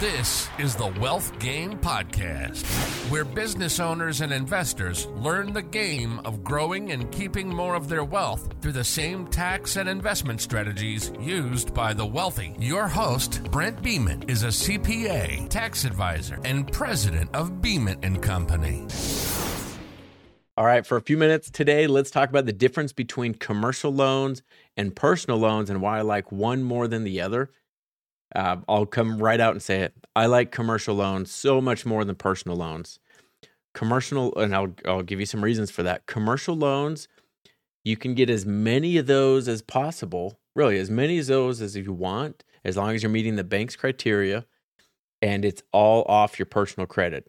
This is the Wealth Game Podcast, where business owners and investors learn the game of growing and keeping more of their wealth through the same tax and investment strategies used by the wealthy. Your host, Brent Beeman, is a CPA, tax advisor, and president of Beeman and Company. All right, for a few minutes today, let's talk about the difference between commercial loans and personal loans and why I like one more than the other. Uh, I'll come right out and say it. I like commercial loans so much more than personal loans. Commercial, and I'll I'll give you some reasons for that. Commercial loans, you can get as many of those as possible, really as many of those as you want, as long as you're meeting the bank's criteria, and it's all off your personal credit.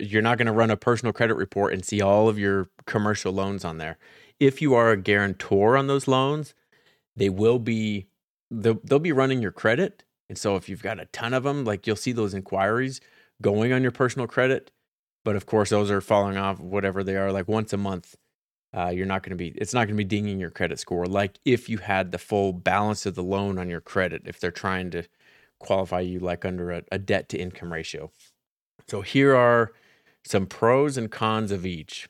You're not going to run a personal credit report and see all of your commercial loans on there. If you are a guarantor on those loans, they will be they'll, they'll be running your credit and so if you've got a ton of them, like you'll see those inquiries going on your personal credit. But of course, those are falling off whatever they are, like once a month. Uh, you're not going to be, it's not going to be dinging your credit score. Like if you had the full balance of the loan on your credit, if they're trying to qualify you like under a, a debt to income ratio. So here are some pros and cons of each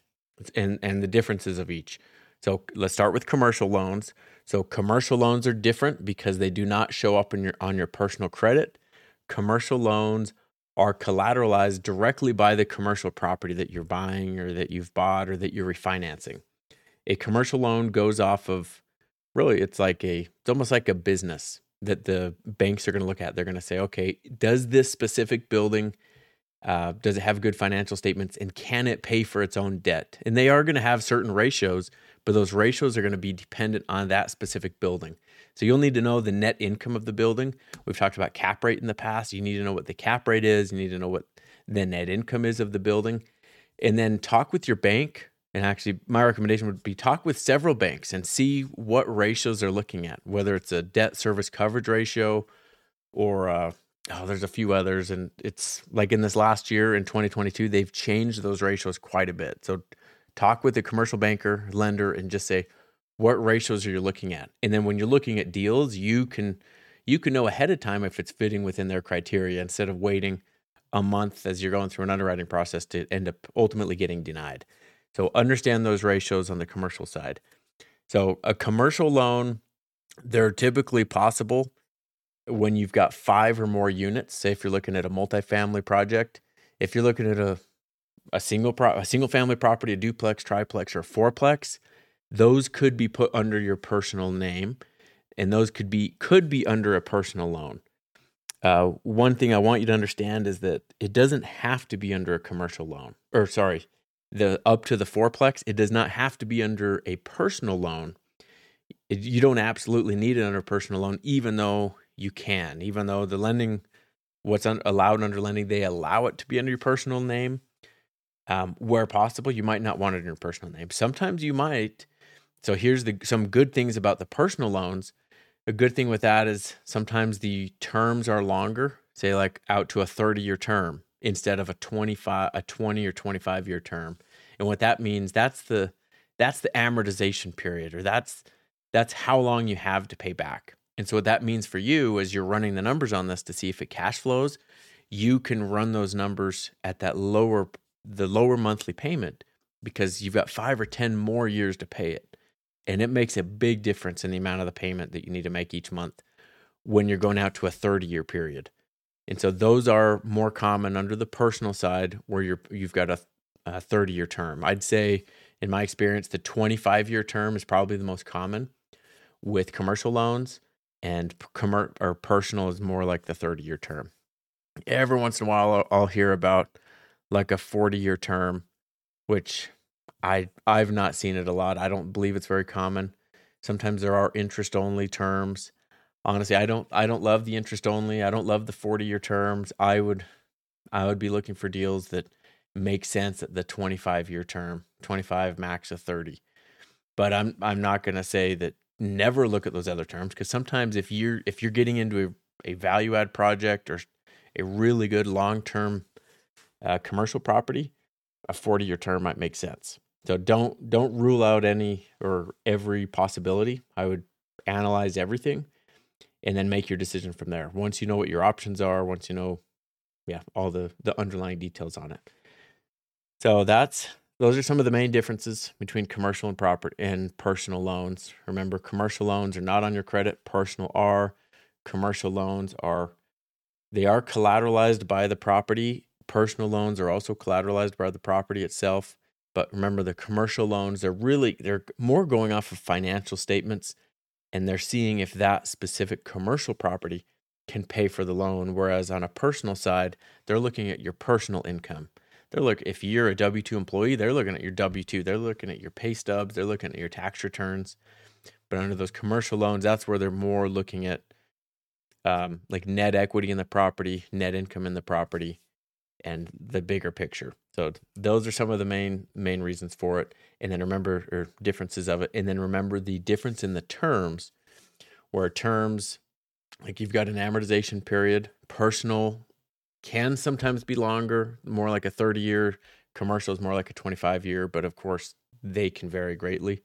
and, and the differences of each. So let's start with commercial loans. So commercial loans are different because they do not show up in your on your personal credit. Commercial loans are collateralized directly by the commercial property that you're buying or that you've bought or that you're refinancing. A commercial loan goes off of really it's like a it's almost like a business that the banks are going to look at. They're going to say, okay, does this specific building uh, does it have good financial statements and can it pay for its own debt? And they are going to have certain ratios but those ratios are going to be dependent on that specific building. So you'll need to know the net income of the building. We've talked about cap rate in the past. You need to know what the cap rate is, you need to know what the net income is of the building. And then talk with your bank. And actually, my recommendation would be talk with several banks and see what ratios they're looking at, whether it's a debt service coverage ratio or uh, oh, there's a few others. And it's like in this last year in 2022, they've changed those ratios quite a bit. So talk with a commercial banker, lender, and just say, what ratios are you looking at? And then when you're looking at deals, you can you can know ahead of time if it's fitting within their criteria instead of waiting a month as you're going through an underwriting process to end up ultimately getting denied. So understand those ratios on the commercial side. So a commercial loan, they're typically possible when you've got five or more units. Say if you're looking at a multifamily project, if you're looking at a a single pro- a single family property, a duplex, triplex, or fourplex, those could be put under your personal name, and those could be could be under a personal loan. Uh, one thing I want you to understand is that it doesn't have to be under a commercial loan, or sorry, the up to the fourplex. It does not have to be under a personal loan. It, you don't absolutely need it under a personal loan, even though you can, even though the lending, what's un- allowed under lending, they allow it to be under your personal name um, where possible, you might not want it in your personal name. Sometimes you might. So here's the some good things about the personal loans. A good thing with that is sometimes the terms are longer, say like out to a 30 year term instead of a 25 a 20 or 25 year term. And what that means, that's the that's the amortization period or that's that's how long you have to pay back. And so what that means for you is you're running the numbers on this to see if it cash flows, you can run those numbers at that lower the lower monthly payment because you've got five or 10 more years to pay it. And it makes a big difference in the amount of the payment that you need to make each month when you're going out to a 30 year period. And so those are more common under the personal side where you're, you've got a, a 30 year term. I'd say, in my experience, the 25 year term is probably the most common with commercial loans, and commer- or personal is more like the 30 year term. Every once in a while, I'll, hear about like a 40 year term, which I I've not seen it a lot. I don't believe it's very common. Sometimes there are interest only terms. Honestly, I don't I don't love the interest only. I don't love the 40 year terms. I would I would be looking for deals that make sense at the 25 year term, 25 max of 30. But I'm I'm not going to say that never look at those other terms because sometimes if you're if you're getting into a, a value add project or a really good long term uh, commercial property, a 40 year term might make sense. So don't don't rule out any or every possibility. I would analyze everything and then make your decision from there. Once you know what your options are, once you know yeah, all the the underlying details on it. So that's those are some of the main differences between commercial and property and personal loans. Remember, commercial loans are not on your credit, personal are. Commercial loans are they are collateralized by the property. Personal loans are also collateralized by the property itself. But remember the commercial loans, they're really they're more going off of financial statements and they're seeing if that specific commercial property can pay for the loan whereas on a personal side, they're looking at your personal income. They're look if you're a W2 employee, they're looking at your W2, they're looking at your pay stubs, they're looking at your tax returns. But under those commercial loans, that's where they're more looking at um, like net equity in the property, net income in the property, and the bigger picture. So those are some of the main main reasons for it. And then remember or differences of it. And then remember the difference in the terms, where terms like you've got an amortization period, personal can sometimes be longer, more like a 30 year. Commercial is more like a 25 year, but of course they can vary greatly.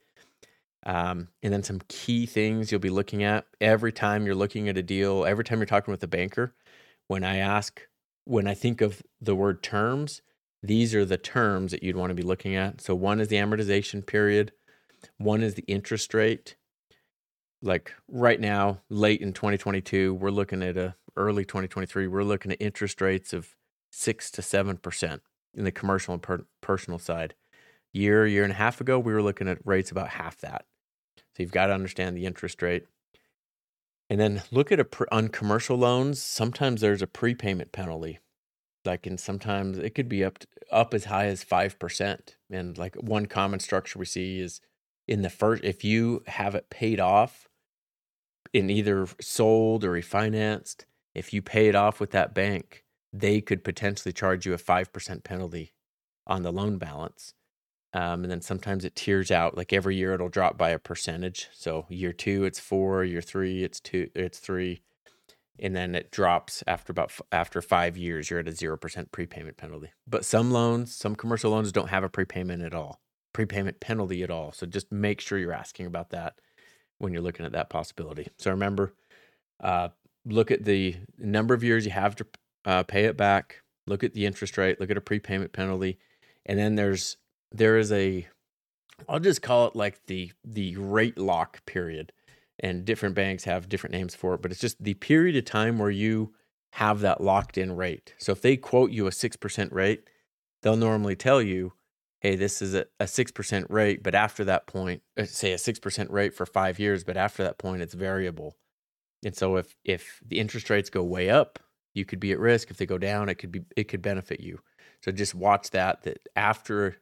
Um, and then some key things you'll be looking at every time you're looking at a deal, every time you're talking with a banker. When I ask, when I think of the word terms, these are the terms that you'd want to be looking at. So one is the amortization period, one is the interest rate. Like right now, late in 2022, we're looking at a early 2023, we're looking at interest rates of six to seven percent in the commercial and per- personal side. Year, year and a half ago, we were looking at rates about half that. So you've got to understand the interest rate. And then look at a on commercial loans. Sometimes there's a prepayment penalty, like and sometimes it could be up to, up as high as five percent. And like one common structure we see is in the first if you have it paid off in either sold or refinanced, if you pay it off with that bank, they could potentially charge you a five percent penalty on the loan balance. Um, and then sometimes it tiers out. Like every year, it'll drop by a percentage. So year two, it's four. Year three, it's two. It's three, and then it drops after about after five years. You're at a zero percent prepayment penalty. But some loans, some commercial loans, don't have a prepayment at all, prepayment penalty at all. So just make sure you're asking about that when you're looking at that possibility. So remember, uh, look at the number of years you have to uh, pay it back. Look at the interest rate. Look at a prepayment penalty, and then there's there is a I'll just call it like the the rate lock period. And different banks have different names for it, but it's just the period of time where you have that locked in rate. So if they quote you a 6% rate, they'll normally tell you, hey, this is a, a 6% rate, but after that point, uh, say a 6% rate for five years, but after that point, it's variable. And so if if the interest rates go way up, you could be at risk. If they go down, it could be it could benefit you. So just watch that that after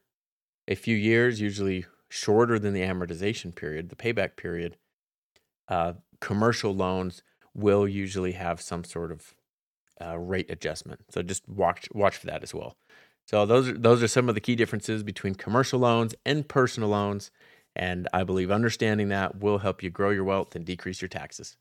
a few years, usually shorter than the amortization period, the payback period, uh, commercial loans will usually have some sort of uh, rate adjustment. So just watch watch for that as well. So those are those are some of the key differences between commercial loans and personal loans, and I believe understanding that will help you grow your wealth and decrease your taxes.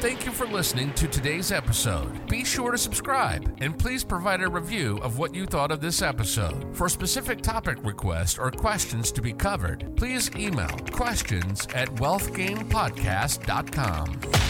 Thank you for listening to today's episode. Be sure to subscribe and please provide a review of what you thought of this episode. For specific topic requests or questions to be covered, please email questions at wealthgamepodcast.com.